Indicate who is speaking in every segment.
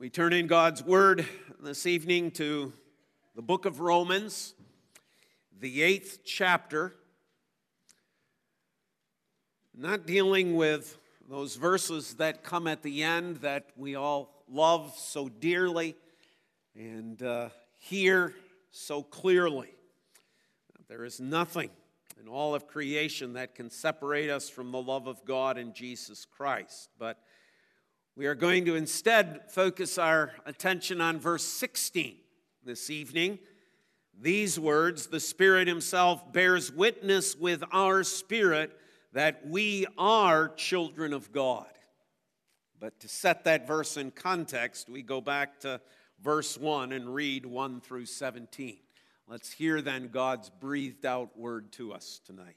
Speaker 1: We turn in God's Word this evening to the book of Romans, the eighth chapter. Not dealing with those verses that come at the end that we all love so dearly and uh, hear so clearly. There is nothing in all of creation that can separate us from the love of God in Jesus Christ. But we are going to instead focus our attention on verse 16 this evening. These words, the Spirit Himself bears witness with our spirit that we are children of God. But to set that verse in context, we go back to verse 1 and read 1 through 17. Let's hear then God's breathed out word to us tonight.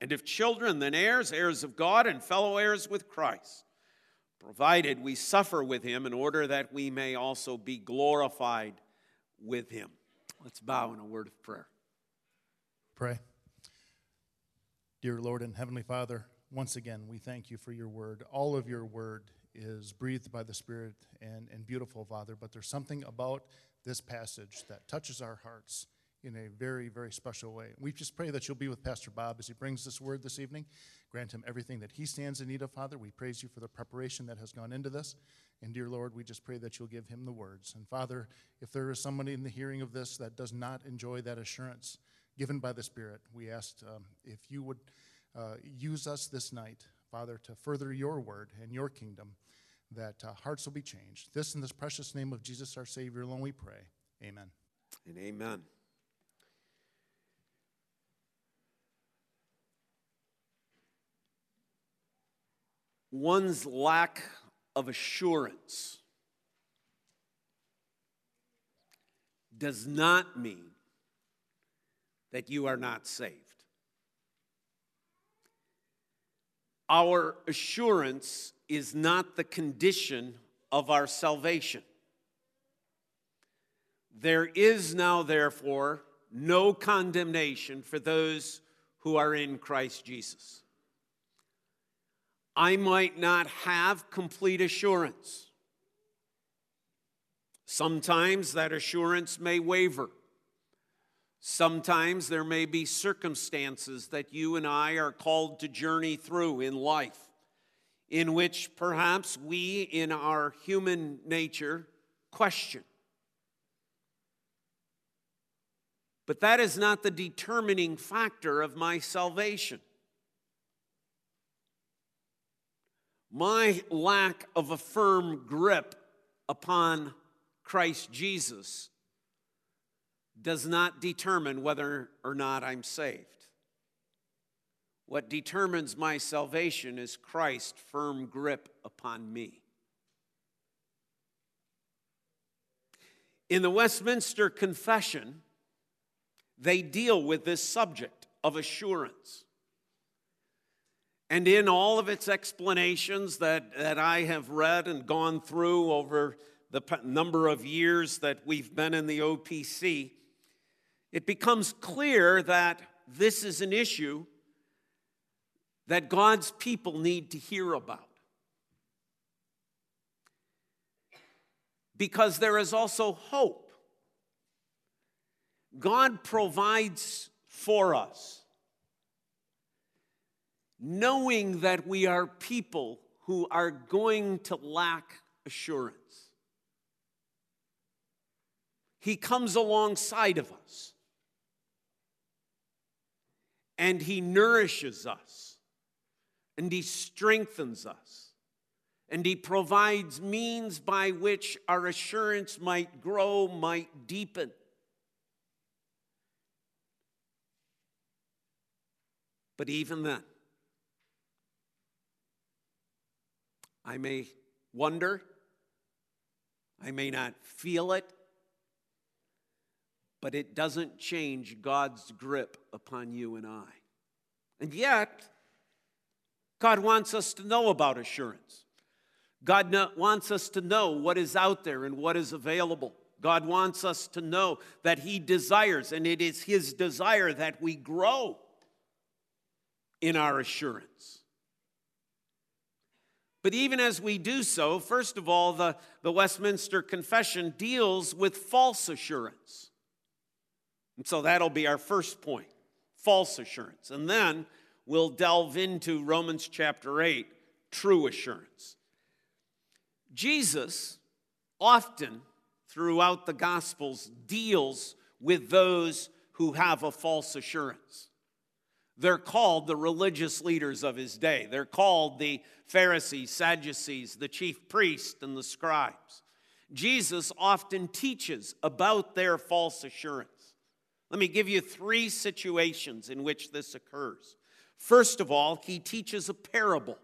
Speaker 1: And if children, then heirs, heirs of God, and fellow heirs with Christ, provided we suffer with him in order that we may also be glorified with him. Let's bow in a word of prayer.
Speaker 2: Pray. Dear Lord and Heavenly Father, once again, we thank you for your word. All of your word is breathed by the Spirit and, and beautiful, Father, but there's something about this passage that touches our hearts in a very, very special way. We just pray that you'll be with Pastor Bob as he brings this word this evening. Grant him everything that he stands in need of, Father. We praise you for the preparation that has gone into this. And dear Lord, we just pray that you'll give him the words. And Father, if there is somebody in the hearing of this that does not enjoy that assurance given by the Spirit, we ask um, if you would uh, use us this night, Father, to further your word and your kingdom, that uh, hearts will be changed. This in this precious name of Jesus our Savior alone we pray. Amen.
Speaker 1: And amen. One's lack of assurance does not mean that you are not saved. Our assurance is not the condition of our salvation. There is now, therefore, no condemnation for those who are in Christ Jesus. I might not have complete assurance. Sometimes that assurance may waver. Sometimes there may be circumstances that you and I are called to journey through in life, in which perhaps we, in our human nature, question. But that is not the determining factor of my salvation. My lack of a firm grip upon Christ Jesus does not determine whether or not I'm saved. What determines my salvation is Christ's firm grip upon me. In the Westminster Confession, they deal with this subject of assurance. And in all of its explanations that, that I have read and gone through over the number of years that we've been in the OPC, it becomes clear that this is an issue that God's people need to hear about. Because there is also hope. God provides for us, knowing that we are people who are going to lack assurance. He comes alongside of us and He nourishes us, and He strengthens us, and He provides means by which our assurance might grow, might deepen. But even then, I may wonder, I may not feel it, but it doesn't change God's grip upon you and I. And yet, God wants us to know about assurance. God wants us to know what is out there and what is available. God wants us to know that He desires, and it is His desire that we grow in our assurance. But even as we do so, first of all, the, the Westminster Confession deals with false assurance. And so that'll be our first point false assurance. And then we'll delve into Romans chapter 8, true assurance. Jesus often throughout the Gospels deals with those who have a false assurance. They're called the religious leaders of his day. They're called the Pharisees, Sadducees, the chief priests, and the scribes. Jesus often teaches about their false assurance. Let me give you three situations in which this occurs. First of all, he teaches a parable.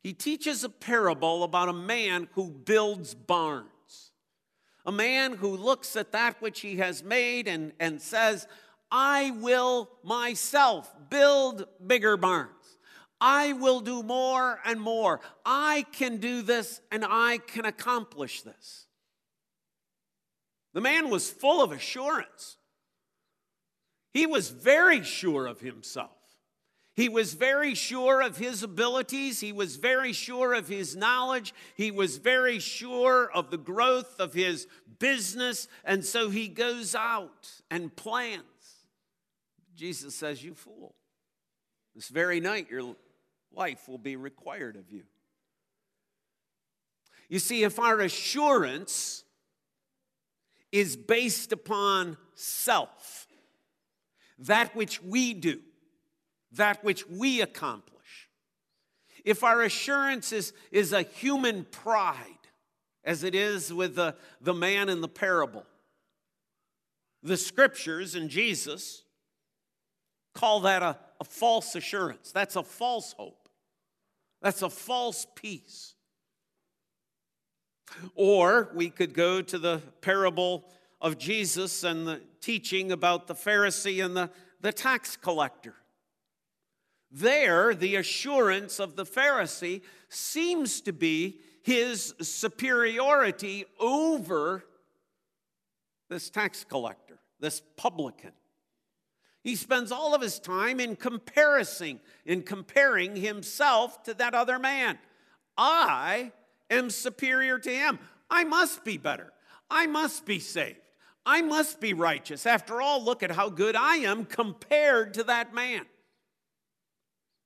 Speaker 1: He teaches a parable about a man who builds barns. A man who looks at that which he has made and, and says, I will myself build bigger barns. I will do more and more. I can do this and I can accomplish this. The man was full of assurance. He was very sure of himself. He was very sure of his abilities. He was very sure of his knowledge. He was very sure of the growth of his business. And so he goes out and plans. Jesus says, You fool. This very night, your life will be required of you. You see, if our assurance is based upon self, that which we do, that which we accomplish. If our assurance is, is a human pride, as it is with the, the man in the parable, the scriptures and Jesus call that a, a false assurance. That's a false hope. That's a false peace. Or we could go to the parable of Jesus and the teaching about the Pharisee and the, the tax collector. There, the assurance of the Pharisee seems to be his superiority over this tax collector, this publican. He spends all of his time in comparison, in comparing himself to that other man. I am superior to him. I must be better. I must be saved. I must be righteous. After all, look at how good I am compared to that man.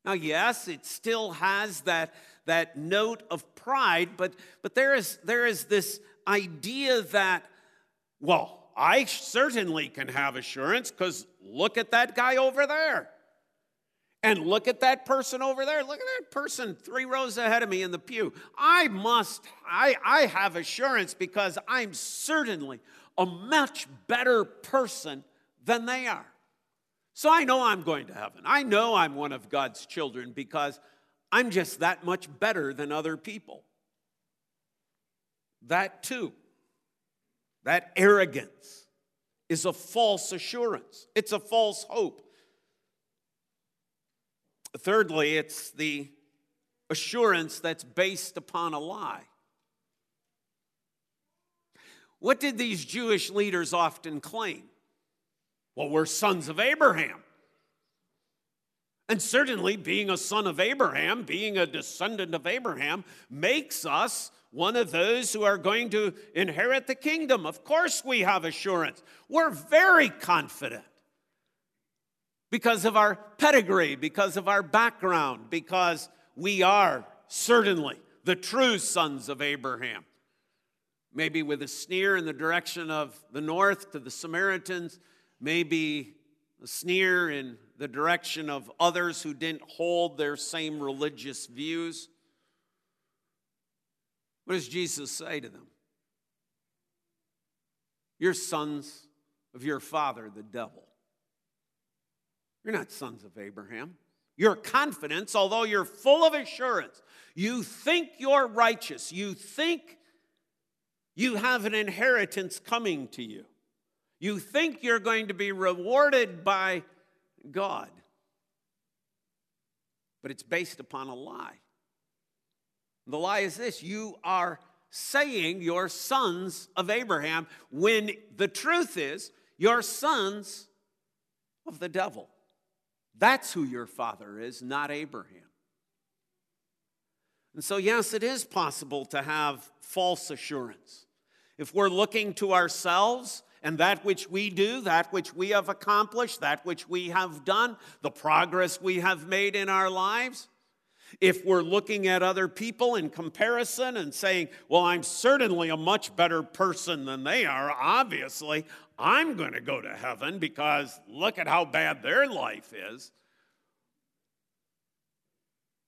Speaker 1: Now, yes, it still has that, that note of pride, but, but there, is, there is this idea that, well, I certainly can have assurance because look at that guy over there. And look at that person over there. Look at that person three rows ahead of me in the pew. I must, I, I have assurance because I'm certainly a much better person than they are. So I know I'm going to heaven. I know I'm one of God's children because I'm just that much better than other people. That too, that arrogance is a false assurance, it's a false hope. Thirdly, it's the assurance that's based upon a lie. What did these Jewish leaders often claim? Well, we're sons of Abraham. And certainly, being a son of Abraham, being a descendant of Abraham, makes us one of those who are going to inherit the kingdom. Of course, we have assurance. We're very confident because of our pedigree, because of our background, because we are certainly the true sons of Abraham. Maybe with a sneer in the direction of the north to the Samaritans, maybe a sneer in the direction of others who didn't hold their same religious views. What does Jesus say to them? You're sons of your father, the devil. You're not sons of Abraham. Your confidence, although you're full of assurance, you think you're righteous, you think you have an inheritance coming to you, you think you're going to be rewarded by God. But it's based upon a lie. The lie is this you are saying you're sons of Abraham when the truth is you're sons of the devil. That's who your father is, not Abraham. And so, yes, it is possible to have false assurance. If we're looking to ourselves and that which we do, that which we have accomplished, that which we have done, the progress we have made in our lives, if we're looking at other people in comparison and saying, well, I'm certainly a much better person than they are, obviously, I'm going to go to heaven because look at how bad their life is.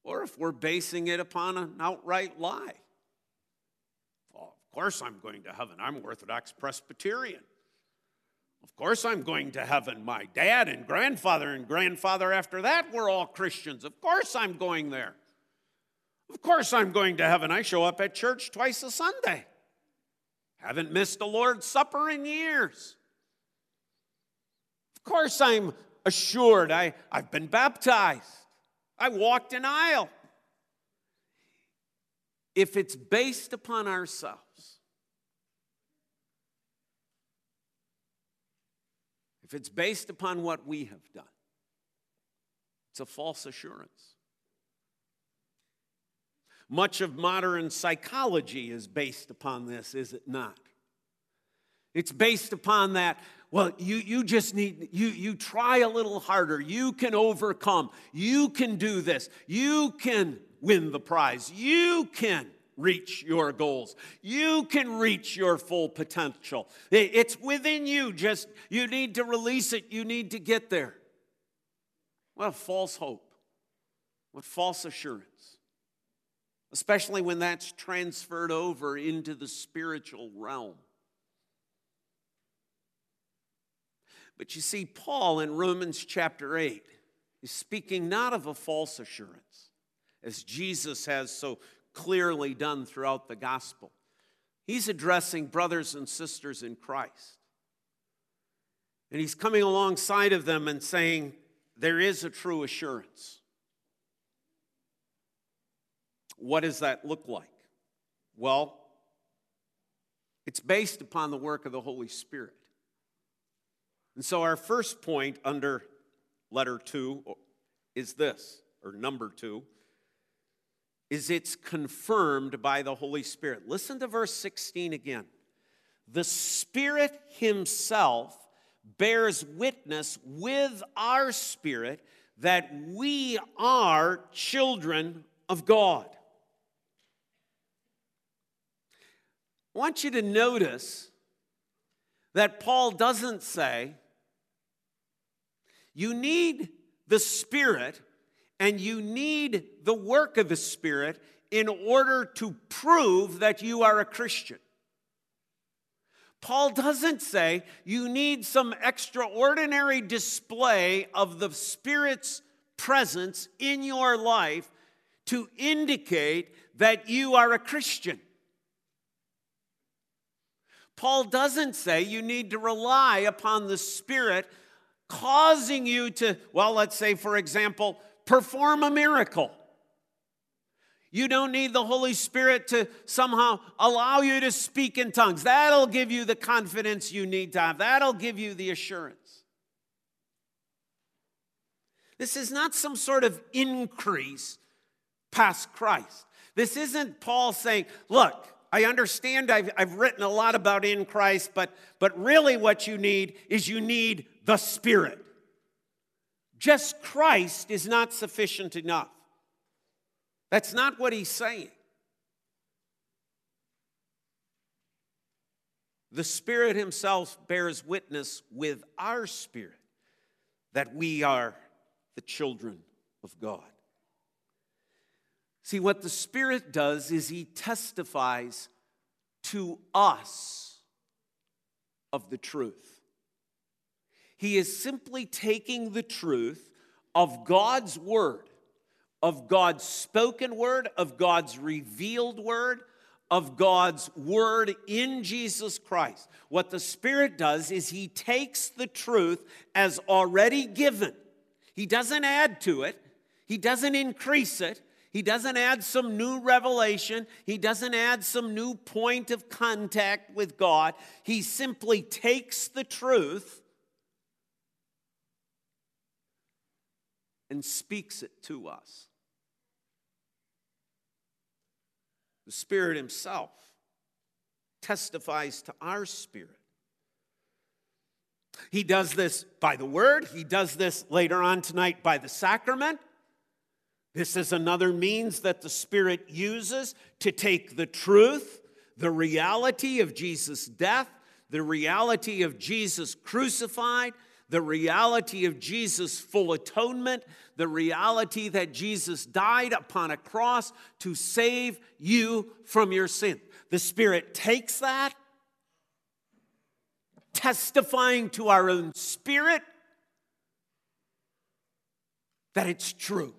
Speaker 1: Or if we're basing it upon an outright lie. Well, of course I'm going to heaven. I'm Orthodox Presbyterian. Of course I'm going to heaven. My dad and grandfather and grandfather after that were all Christians. Of course I'm going there. Of course I'm going to heaven. I show up at church twice a Sunday. Haven't missed the Lord's Supper in years. Of course I'm assured. I, I've been baptized. I walked an aisle. If it's based upon ourselves, if it's based upon what we have done, it's a false assurance. Much of modern psychology is based upon this, is it not? It's based upon that, well, you, you just need, you, you try a little harder. You can overcome. You can do this. You can win the prize. You can reach your goals. You can reach your full potential. It's within you. Just, you need to release it. You need to get there. What a false hope. What false assurance especially when that's transferred over into the spiritual realm. But you see, Paul in Romans chapter 8 is speaking not of a false assurance, as Jesus has so clearly done throughout the gospel. He's addressing brothers and sisters in Christ. And he's coming alongside of them and saying, There is a true assurance. What does that look like? Well, it's based upon the work of the Holy Spirit. And so, our first point under letter two is this, or number two, is it's confirmed by the Holy Spirit. Listen to verse 16 again. the Spirit Himself bears witness with our spirit that we are children of God. I want you to notice that Paul doesn't say, you need the Spirit and you need the work of the Spirit in order to prove that you are a Christian. Paul doesn't say you need some extraordinary display of the Spirit's presence in your life to indicate that you are a Christian. Paul doesn't say you need to rely upon the Spirit causing you to, well, let's say, for example, perform a miracle. You don't need the Holy Spirit to somehow allow you to speak in tongues. That'll give you the confidence you need to have, that'll give you the assurance. This is not some sort of increase past Christ. This isn't Paul saying, look, I understand I've, I've written a lot about in Christ, but, but really what you need is you need the Spirit. Just Christ is not sufficient enough. That's not what he's saying. The Spirit Himself bears witness with our spirit that we are the children of God. See, what the Spirit does is He testifies to us of the truth. He is simply taking the truth of God's Word of God's spoken word, of God's revealed word, of God's word in Jesus Christ. What the Spirit does is He takes the truth as already given, He doesn't add to it, He doesn't increase it. He doesn't add some new revelation. He doesn't add some new point of contact with God. He simply takes the truth and speaks it to us. The Spirit Himself testifies to our spirit. He does this by the Word, He does this later on tonight by the sacrament. This is another means that the Spirit uses to take the truth, the reality of Jesus' death, the reality of Jesus crucified, the reality of Jesus' full atonement, the reality that Jesus died upon a cross to save you from your sin. The Spirit takes that, testifying to our own spirit that it's true.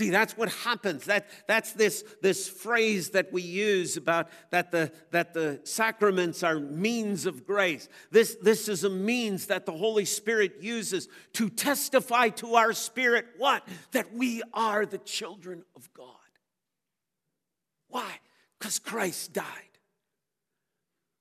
Speaker 1: See, that's what happens. That, that's this, this phrase that we use about that the, that the sacraments are means of grace. This, this is a means that the Holy Spirit uses to testify to our spirit what? That we are the children of God. Why? Because Christ died.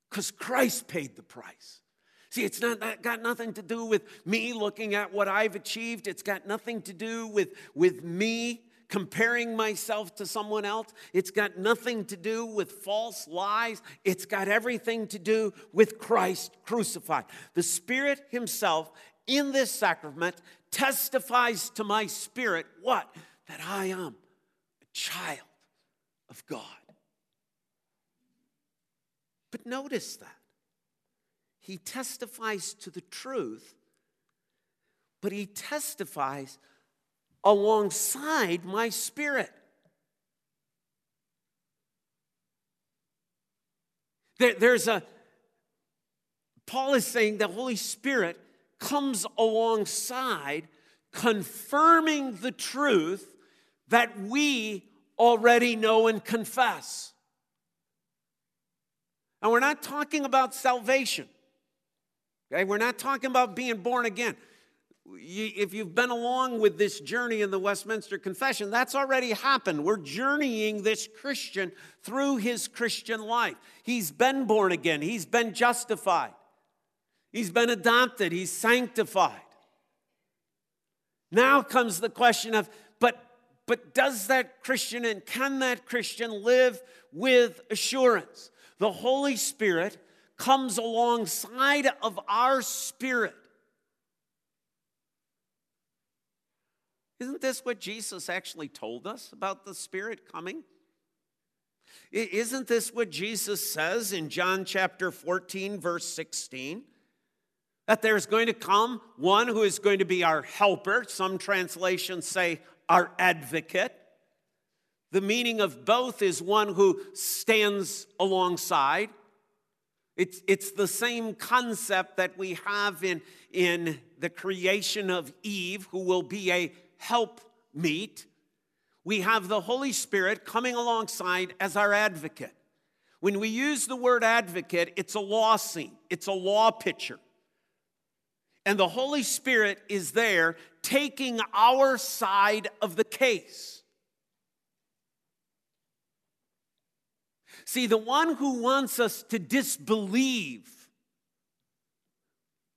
Speaker 1: Because Christ paid the price. See, it's not that got nothing to do with me looking at what I've achieved. It's got nothing to do with, with me comparing myself to someone else. It's got nothing to do with false lies. It's got everything to do with Christ crucified. The Spirit Himself in this sacrament testifies to my spirit what? That I am a child of God. But notice that. He testifies to the truth, but he testifies alongside my spirit. There, there's a, Paul is saying the Holy Spirit comes alongside confirming the truth that we already know and confess. And we're not talking about salvation. Okay, we're not talking about being born again if you've been along with this journey in the Westminster Confession, that's already happened. We're journeying this Christian through his Christian life. He's been born again, he's been justified, he's been adopted, he's sanctified. Now comes the question of, but but does that Christian and can that Christian live with assurance? The Holy Spirit comes alongside of our spirit. Isn't this what Jesus actually told us about the Spirit coming? Isn't this what Jesus says in John chapter 14, verse 16? That there's going to come one who is going to be our helper. Some translations say our advocate. The meaning of both is one who stands alongside. It's, it's the same concept that we have in, in the creation of Eve, who will be a help meet we have the Holy Spirit coming alongside as our advocate. When we use the word advocate, it's a law scene, it's a law picture. And the Holy Spirit is there taking our side of the case. See, the one who wants us to disbelieve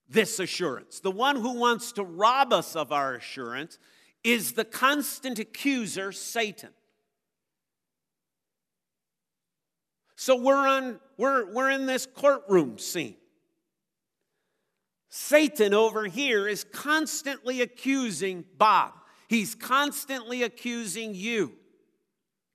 Speaker 1: this assurance, the one who wants to rob us of our assurance, is the constant accuser, Satan. So we're, on, we're, we're in this courtroom scene. Satan over here is constantly accusing Bob. He's constantly accusing you.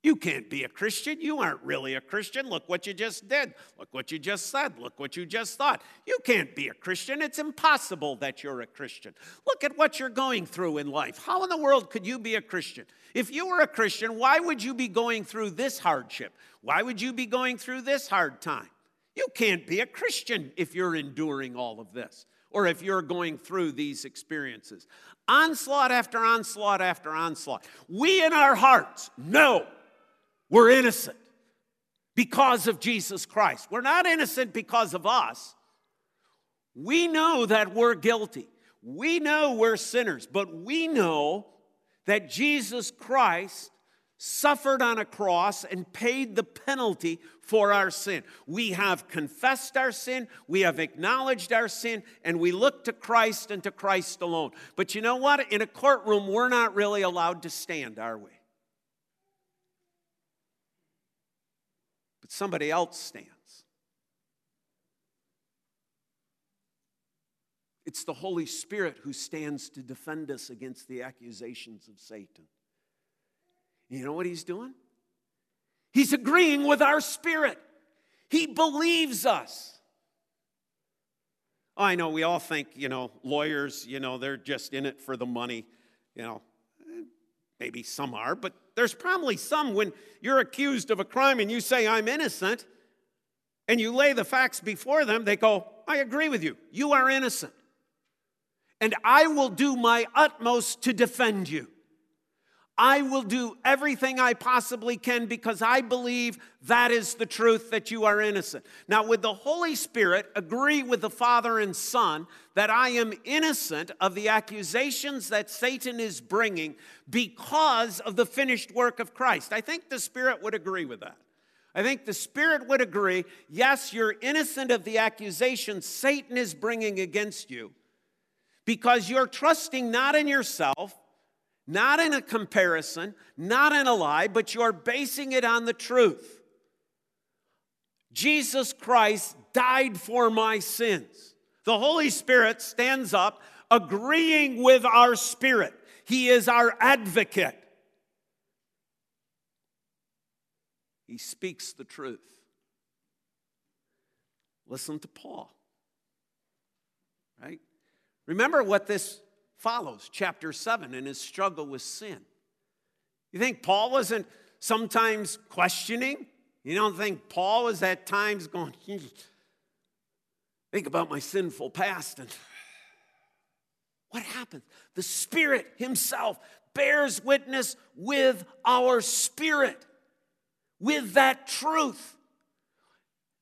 Speaker 1: You can't be a Christian. You aren't really a Christian. Look what you just did. Look what you just said. Look what you just thought. You can't be a Christian. It's impossible that you're a Christian. Look at what you're going through in life. How in the world could you be a Christian? If you were a Christian, why would you be going through this hardship? Why would you be going through this hard time? You can't be a Christian if you're enduring all of this or if you're going through these experiences. Onslaught after onslaught after onslaught. We in our hearts know we're innocent because of Jesus Christ. We're not innocent because of us. We know that we're guilty. We know we're sinners, but we know that Jesus Christ suffered on a cross and paid the penalty for our sin. We have confessed our sin, we have acknowledged our sin, and we look to Christ and to Christ alone. But you know what? In a courtroom, we're not really allowed to stand, are we? But somebody else stands. It's the Holy Spirit who stands to defend us against the accusations of Satan. You know what he's doing? He's agreeing with our spirit. He believes us. Oh, I know we all think, you know, lawyers, you know, they're just in it for the money. You know, maybe some are, but there's probably some when you're accused of a crime and you say, I'm innocent, and you lay the facts before them, they go, I agree with you. You are innocent. And I will do my utmost to defend you. I will do everything I possibly can because I believe that is the truth that you are innocent. Now, would the Holy Spirit agree with the Father and Son that I am innocent of the accusations that Satan is bringing because of the finished work of Christ? I think the Spirit would agree with that. I think the Spirit would agree yes, you're innocent of the accusations Satan is bringing against you because you're trusting not in yourself not in a comparison, not in a lie, but you're basing it on the truth. Jesus Christ died for my sins. The Holy Spirit stands up agreeing with our spirit. He is our advocate. He speaks the truth. Listen to Paul. Right? Remember what this follows, chapter 7, in his struggle with sin. You think Paul wasn't sometimes questioning? You don't think Paul was at times going, think about my sinful past and what happens? The Spirit Himself bears witness with our spirit, with that truth.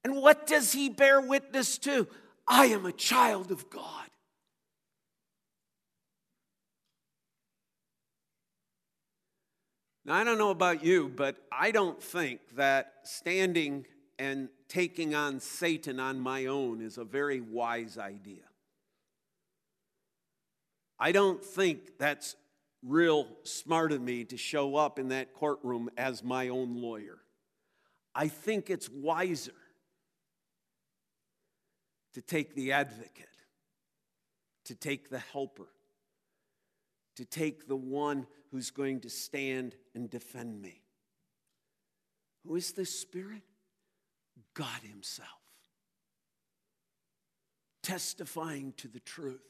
Speaker 1: And what does He bear witness to? I am a child of God. Now, I don't know about you, but I don't think that standing and taking on Satan on my own is a very wise idea. I don't think that's real smart of me to show up in that courtroom as my own lawyer. I think it's wiser to take the advocate, to take the helper, to take the one who's going to stand and defend me. Who is this Spirit? God Himself. Testifying to the truth.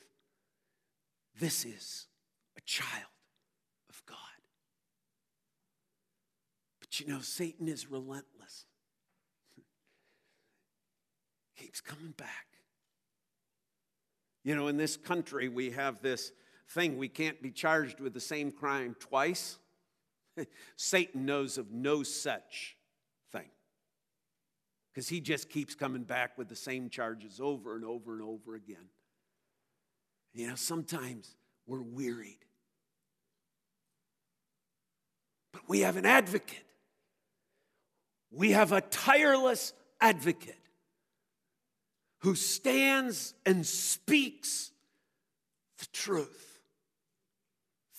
Speaker 1: This is a child of God. But you know, Satan is relentless, keeps coming back. You know, in this country, we have this thing we can't be charged with the same crime twice. Satan knows of no such thing because he just keeps coming back with the same charges over and over and over again. You know, sometimes we're wearied, but we have an advocate. We have a tireless advocate who stands and speaks the truth.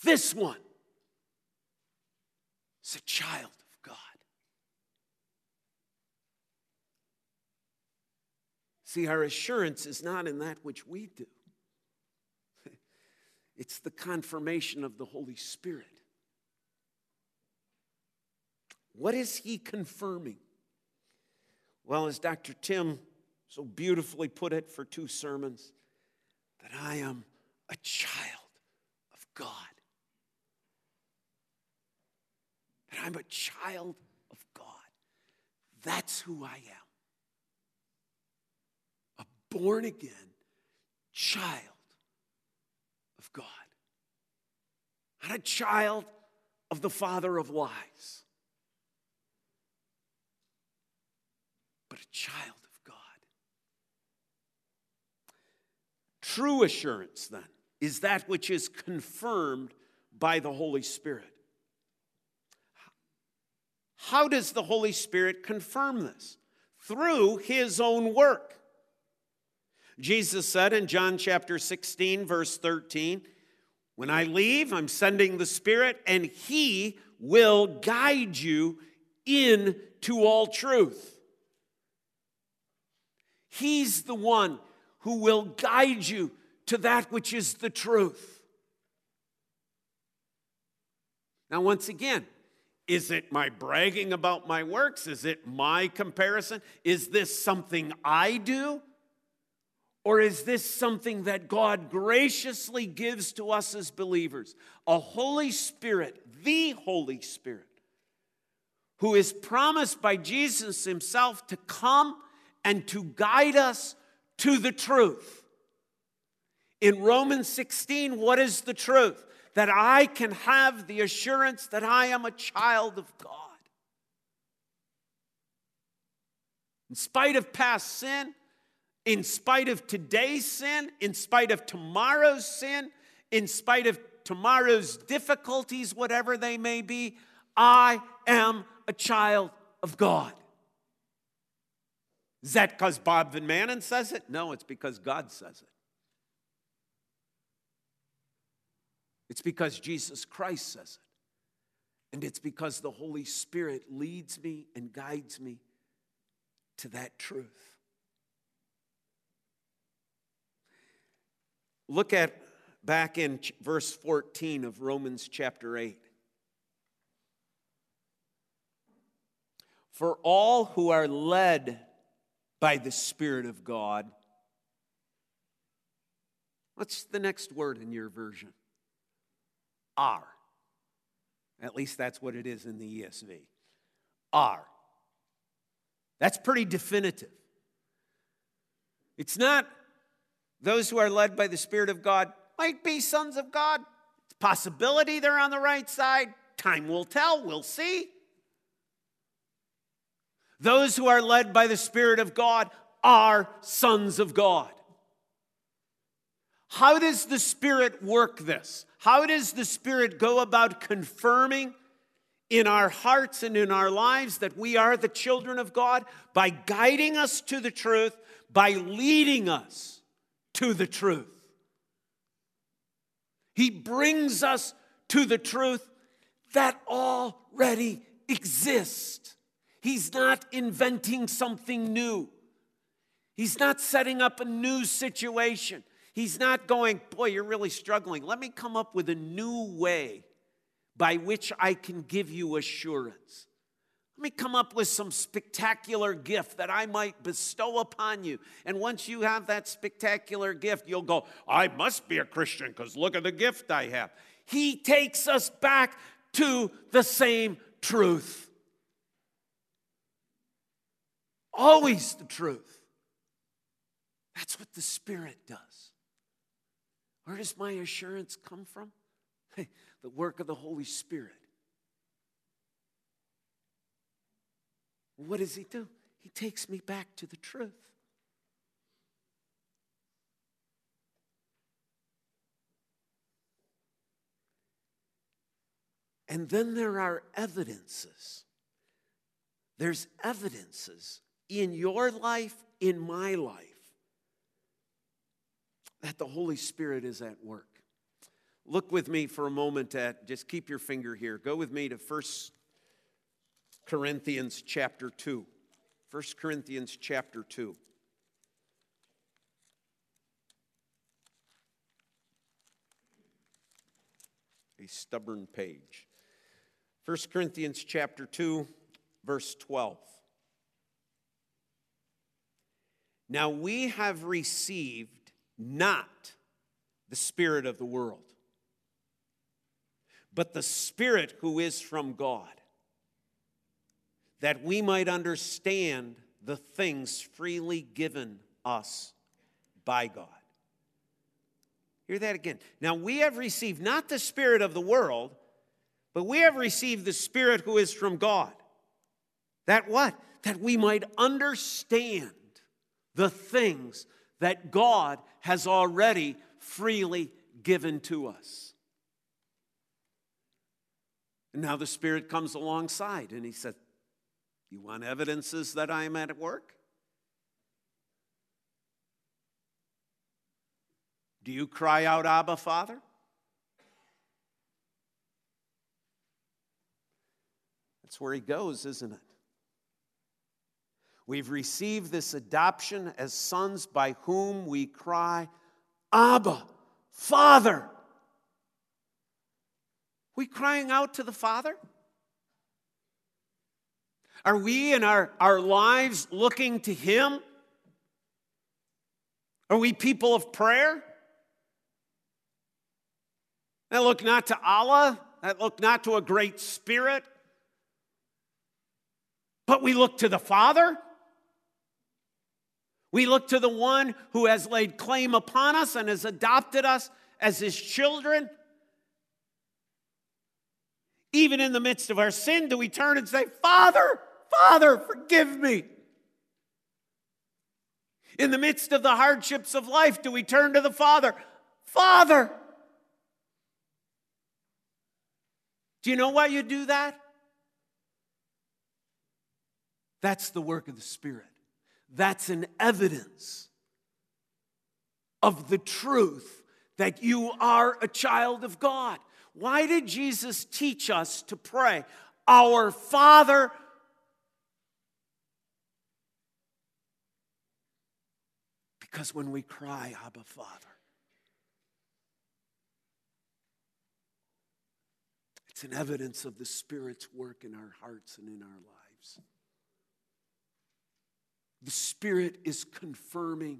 Speaker 1: This one is a child of God. See, our assurance is not in that which we do, it's the confirmation of the Holy Spirit. What is he confirming? Well, as Dr. Tim so beautifully put it for two sermons that I am a child of God. That I'm a child of God. That's who I am. A born again child of God. Not a child of the father of lies, but a child of God. True assurance, then, is that which is confirmed by the Holy Spirit. How does the Holy Spirit confirm this? Through his own work. Jesus said in John chapter 16, verse 13, When I leave, I'm sending the Spirit, and he will guide you into all truth. He's the one who will guide you to that which is the truth. Now, once again, is it my bragging about my works? Is it my comparison? Is this something I do? Or is this something that God graciously gives to us as believers? A Holy Spirit, the Holy Spirit, who is promised by Jesus Himself to come and to guide us to the truth. In Romans 16, what is the truth? That I can have the assurance that I am a child of God. In spite of past sin, in spite of today's sin, in spite of tomorrow's sin, in spite of tomorrow's difficulties, whatever they may be, I am a child of God. Is that because Bob Van Manen says it? No, it's because God says it. It's because Jesus Christ says it. And it's because the Holy Spirit leads me and guides me to that truth. Look at back in verse 14 of Romans chapter 8. For all who are led by the Spirit of God. What's the next word in your version? Are. At least that's what it is in the ESV. Are. That's pretty definitive. It's not those who are led by the Spirit of God might be sons of God. It's possibility they're on the right side. Time will tell. We'll see. Those who are led by the Spirit of God are sons of God. How does the Spirit work this? How does the Spirit go about confirming in our hearts and in our lives that we are the children of God? By guiding us to the truth, by leading us to the truth. He brings us to the truth that already exists. He's not inventing something new. He's not setting up a new situation. He's not going, Boy, you're really struggling. Let me come up with a new way by which I can give you assurance. Let me come up with some spectacular gift that I might bestow upon you. And once you have that spectacular gift, you'll go, I must be a Christian because look at the gift I have. He takes us back to the same truth. Always the truth. That's what the Spirit does. Where does my assurance come from? the work of the Holy Spirit. What does he do? He takes me back to the truth. And then there are evidences. There's evidences in your life, in my life, that the Holy Spirit is at work. Look with me for a moment at, just keep your finger here. Go with me to First Corinthians chapter 2. 1 Corinthians chapter 2. A stubborn page. 1 Corinthians chapter 2, verse 12. Now we have received not the Spirit of the world, but the Spirit who is from God that we might understand the things freely given us by God. Hear that again. Now we have received not the Spirit of the world, but we have received the Spirit who is from God. That what? That we might understand the things that God has already freely given to us. And now the Spirit comes alongside and he said, you want evidences that I am at work? Do you cry out, Abba, Father? That's where he goes, isn't it? We've received this adoption as sons by whom we cry, Abba, Father. We crying out to the Father? Are we in our, our lives looking to Him? Are we people of prayer? That look not to Allah, that look not to a great spirit, but we look to the Father. We look to the one who has laid claim upon us and has adopted us as his children. Even in the midst of our sin, do we turn and say, Father, Father, forgive me. In the midst of the hardships of life, do we turn to the Father? Father. Do you know why you do that? That's the work of the Spirit. That's an evidence of the truth that you are a child of God. Why did Jesus teach us to pray, Our Father Because when we cry, Abba, Father, it's an evidence of the Spirit's work in our hearts and in our lives. The Spirit is confirming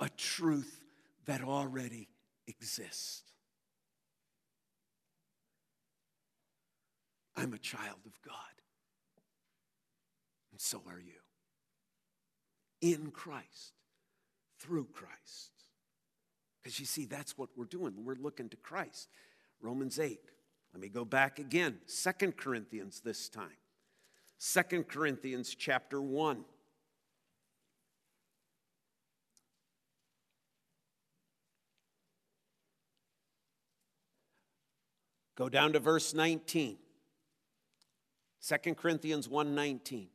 Speaker 1: a truth that already exists. I'm a child of God, and so are you. In Christ through Christ. Because you see, that's what we're doing. We're looking to Christ. Romans 8. Let me go back again. Second Corinthians this time. Second Corinthians chapter 1. Go down to verse 19. 2 Corinthians 1:19.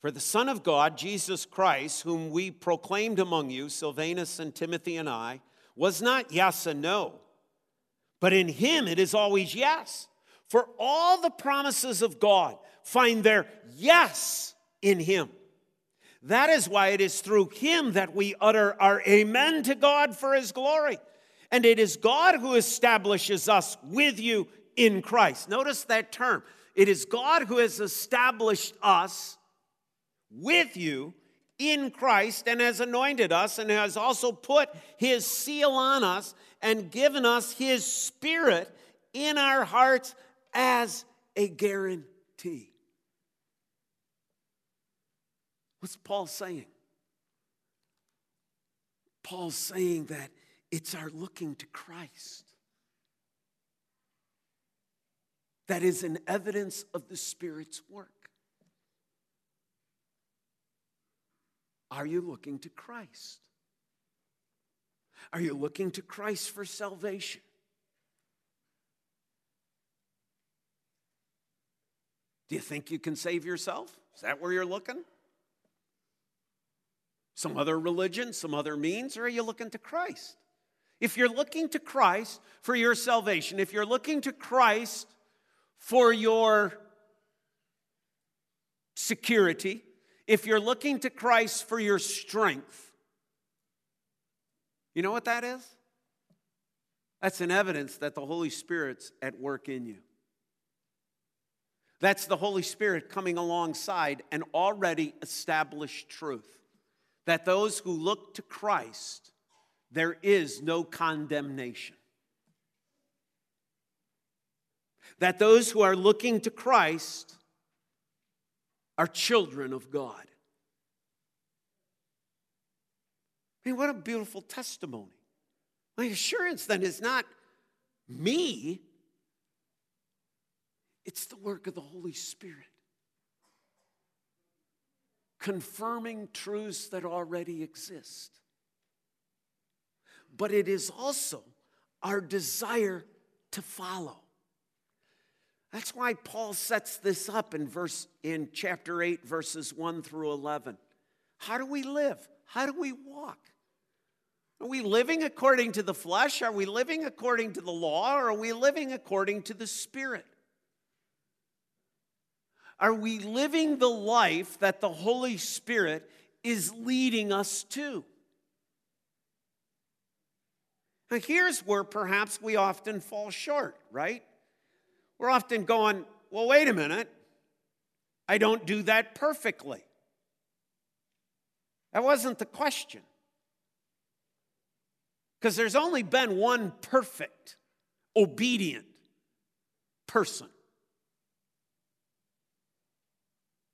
Speaker 1: For the Son of God, Jesus Christ, whom we proclaimed among you, Silvanus and Timothy and I, was not yes and no, but in him it is always yes. For all the promises of God find their yes in him. That is why it is through him that we utter our amen to God for his glory. And it is God who establishes us with you in Christ. Notice that term. It is God who has established us with you in Christ and has anointed us and has also put his seal on us and given us his spirit in our hearts as a guarantee. What's Paul saying? Paul's saying that it's our looking to Christ that is an evidence of the Spirit's work. Are you looking to Christ? Are you looking to Christ for salvation? Do you think you can save yourself? Is that where you're looking? Some other religion, some other means, or are you looking to Christ? If you're looking to Christ for your salvation, if you're looking to Christ for your security, if you're looking to Christ for your strength, you know what that is? That's an evidence that the Holy Spirit's at work in you. That's the Holy Spirit coming alongside an already established truth that those who look to Christ, there is no condemnation. That those who are looking to Christ, are children of God. I mean, what a beautiful testimony. My assurance then is not me, it's the work of the Holy Spirit, confirming truths that already exist. But it is also our desire to follow. That's why Paul sets this up in verse in chapter 8 verses 1 through 11. How do we live? How do we walk? Are we living according to the flesh? Are we living according to the law? Or are we living according to the Spirit? Are we living the life that the Holy Spirit is leading us to? Now, here's where perhaps we often fall short, right? we're often going, well, wait a minute. I don't do that perfectly. That wasn't the question. Because there's only been one perfect, obedient person.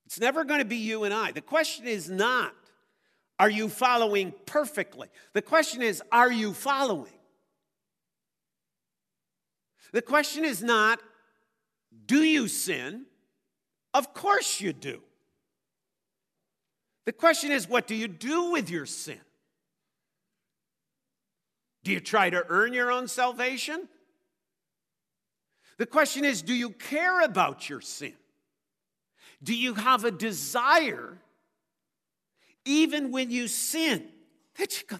Speaker 1: It's never going to be you and I. The question is not, are you following perfectly? The question is, are you following? The question is not, do you sin? Of course you do. The question is, what do you do with your sin? Do you try to earn your own salvation? The question is, do you care about your sin? Do you have a desire, even when you sin, that you go,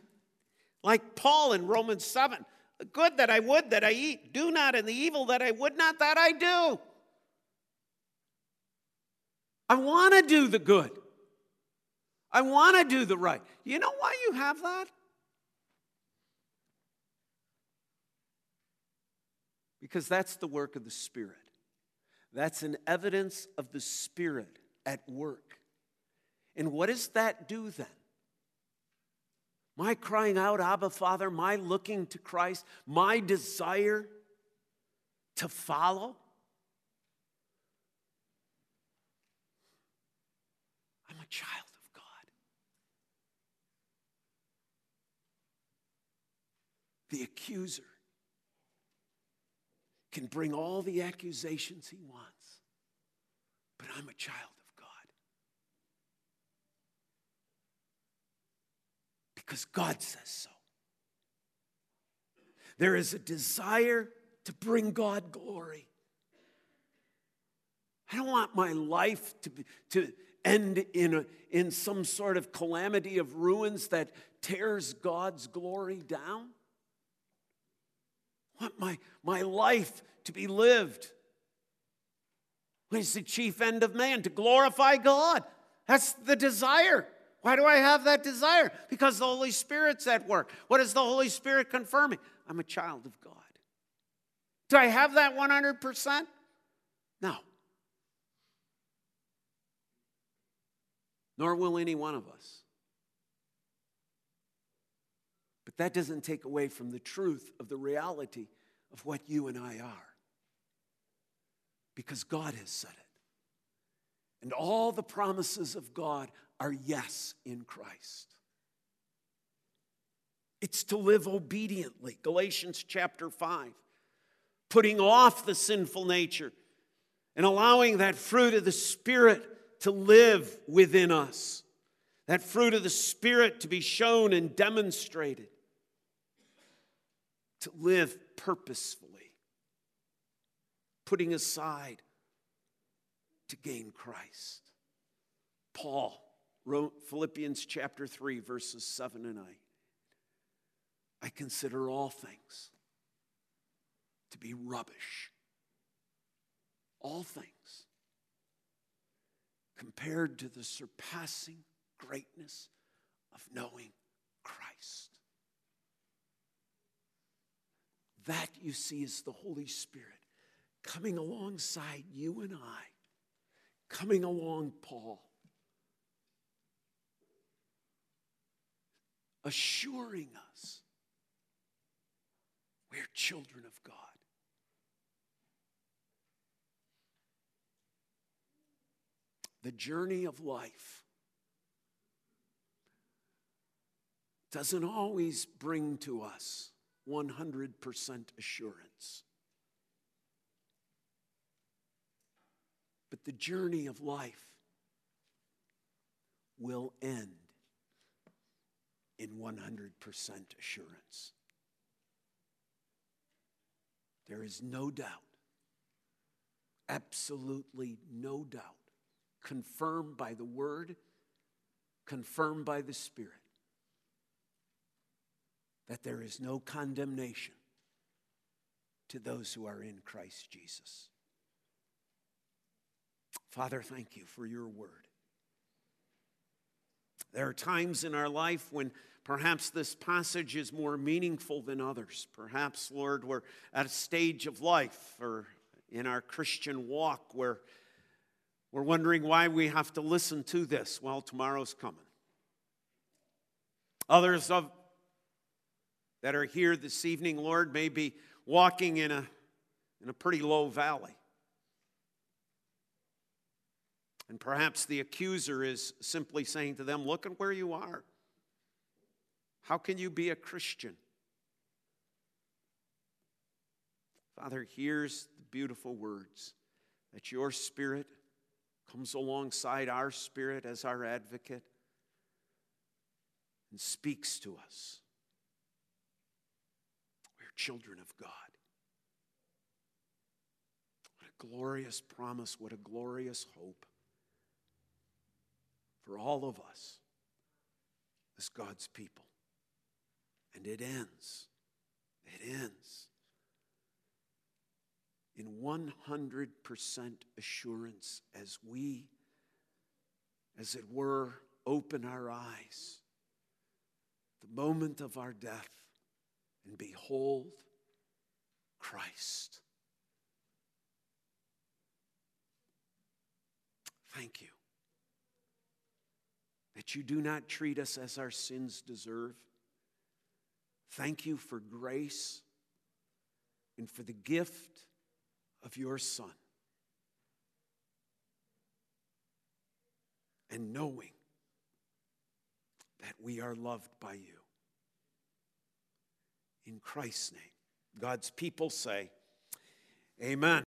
Speaker 1: like Paul in Romans 7, the good that I would that I eat, do not, and the evil that I would not that I do. I want to do the good. I want to do the right. You know why you have that? Because that's the work of the Spirit. That's an evidence of the Spirit at work. And what does that do then? My crying out, Abba, Father, my looking to Christ, my desire to follow, I'm a child of God. The accuser can bring all the accusations he wants, but I'm a child of God. Because God says so. There is a desire to bring God glory. I don't want my life to, be, to, end in, a, in some sort of calamity of ruins that tears God's glory down? I want my, my life to be lived. What is the chief end of man? To glorify God. That's the desire. Why do I have that desire? Because the Holy Spirit's at work. What is the Holy Spirit confirming? I'm a child of God. Do I have that 100%? No. Nor will any one of us. But that doesn't take away from the truth of the reality of what you and I are. Because God has said it. And all the promises of God are yes in Christ. It's to live obediently. Galatians chapter 5. Putting off the sinful nature and allowing that fruit of the Spirit to live within us. That fruit of the Spirit to be shown and demonstrated. To live purposefully. Putting aside to gain Christ. Paul wrote Philippians chapter 3, verses 7 and 8. I consider all things to be rubbish. All things compared to the surpassing greatness of knowing Christ. That, you see, is the Holy Spirit coming alongside you and I, coming along Paul assuring us we're children of God. The journey of life doesn't always bring to us 100% assurance. But the journey of life will end in 100% assurance. There is no doubt, absolutely no doubt, confirmed by the Word, confirmed by the Spirit, that there is no condemnation to those who are in Christ Jesus. Father, thank you for your word. There are times in our life when perhaps this passage is more meaningful than others. Perhaps, Lord, we're at a stage of life or in our Christian walk where we're wondering why we have to listen to this. Well, tomorrow's coming. Others of that are here this evening, Lord, may be walking in a, in a pretty low valley. And perhaps the accuser is simply saying to them, Look at where you are. How can you be a Christian? Father, here's the beautiful words that your spirit comes alongside our spirit as our advocate and speaks to us. We're children of God. What a glorious promise, what a glorious hope for all of us as God's people. And it ends, it ends in 100% assurance as we, as it were, open our eyes the moment of our death and behold Christ. Thank you that you do not treat us as our sins deserve. Thank you for grace and for the gift of your Son. And knowing that we are loved by you. In Christ's name, God's people say, Amen.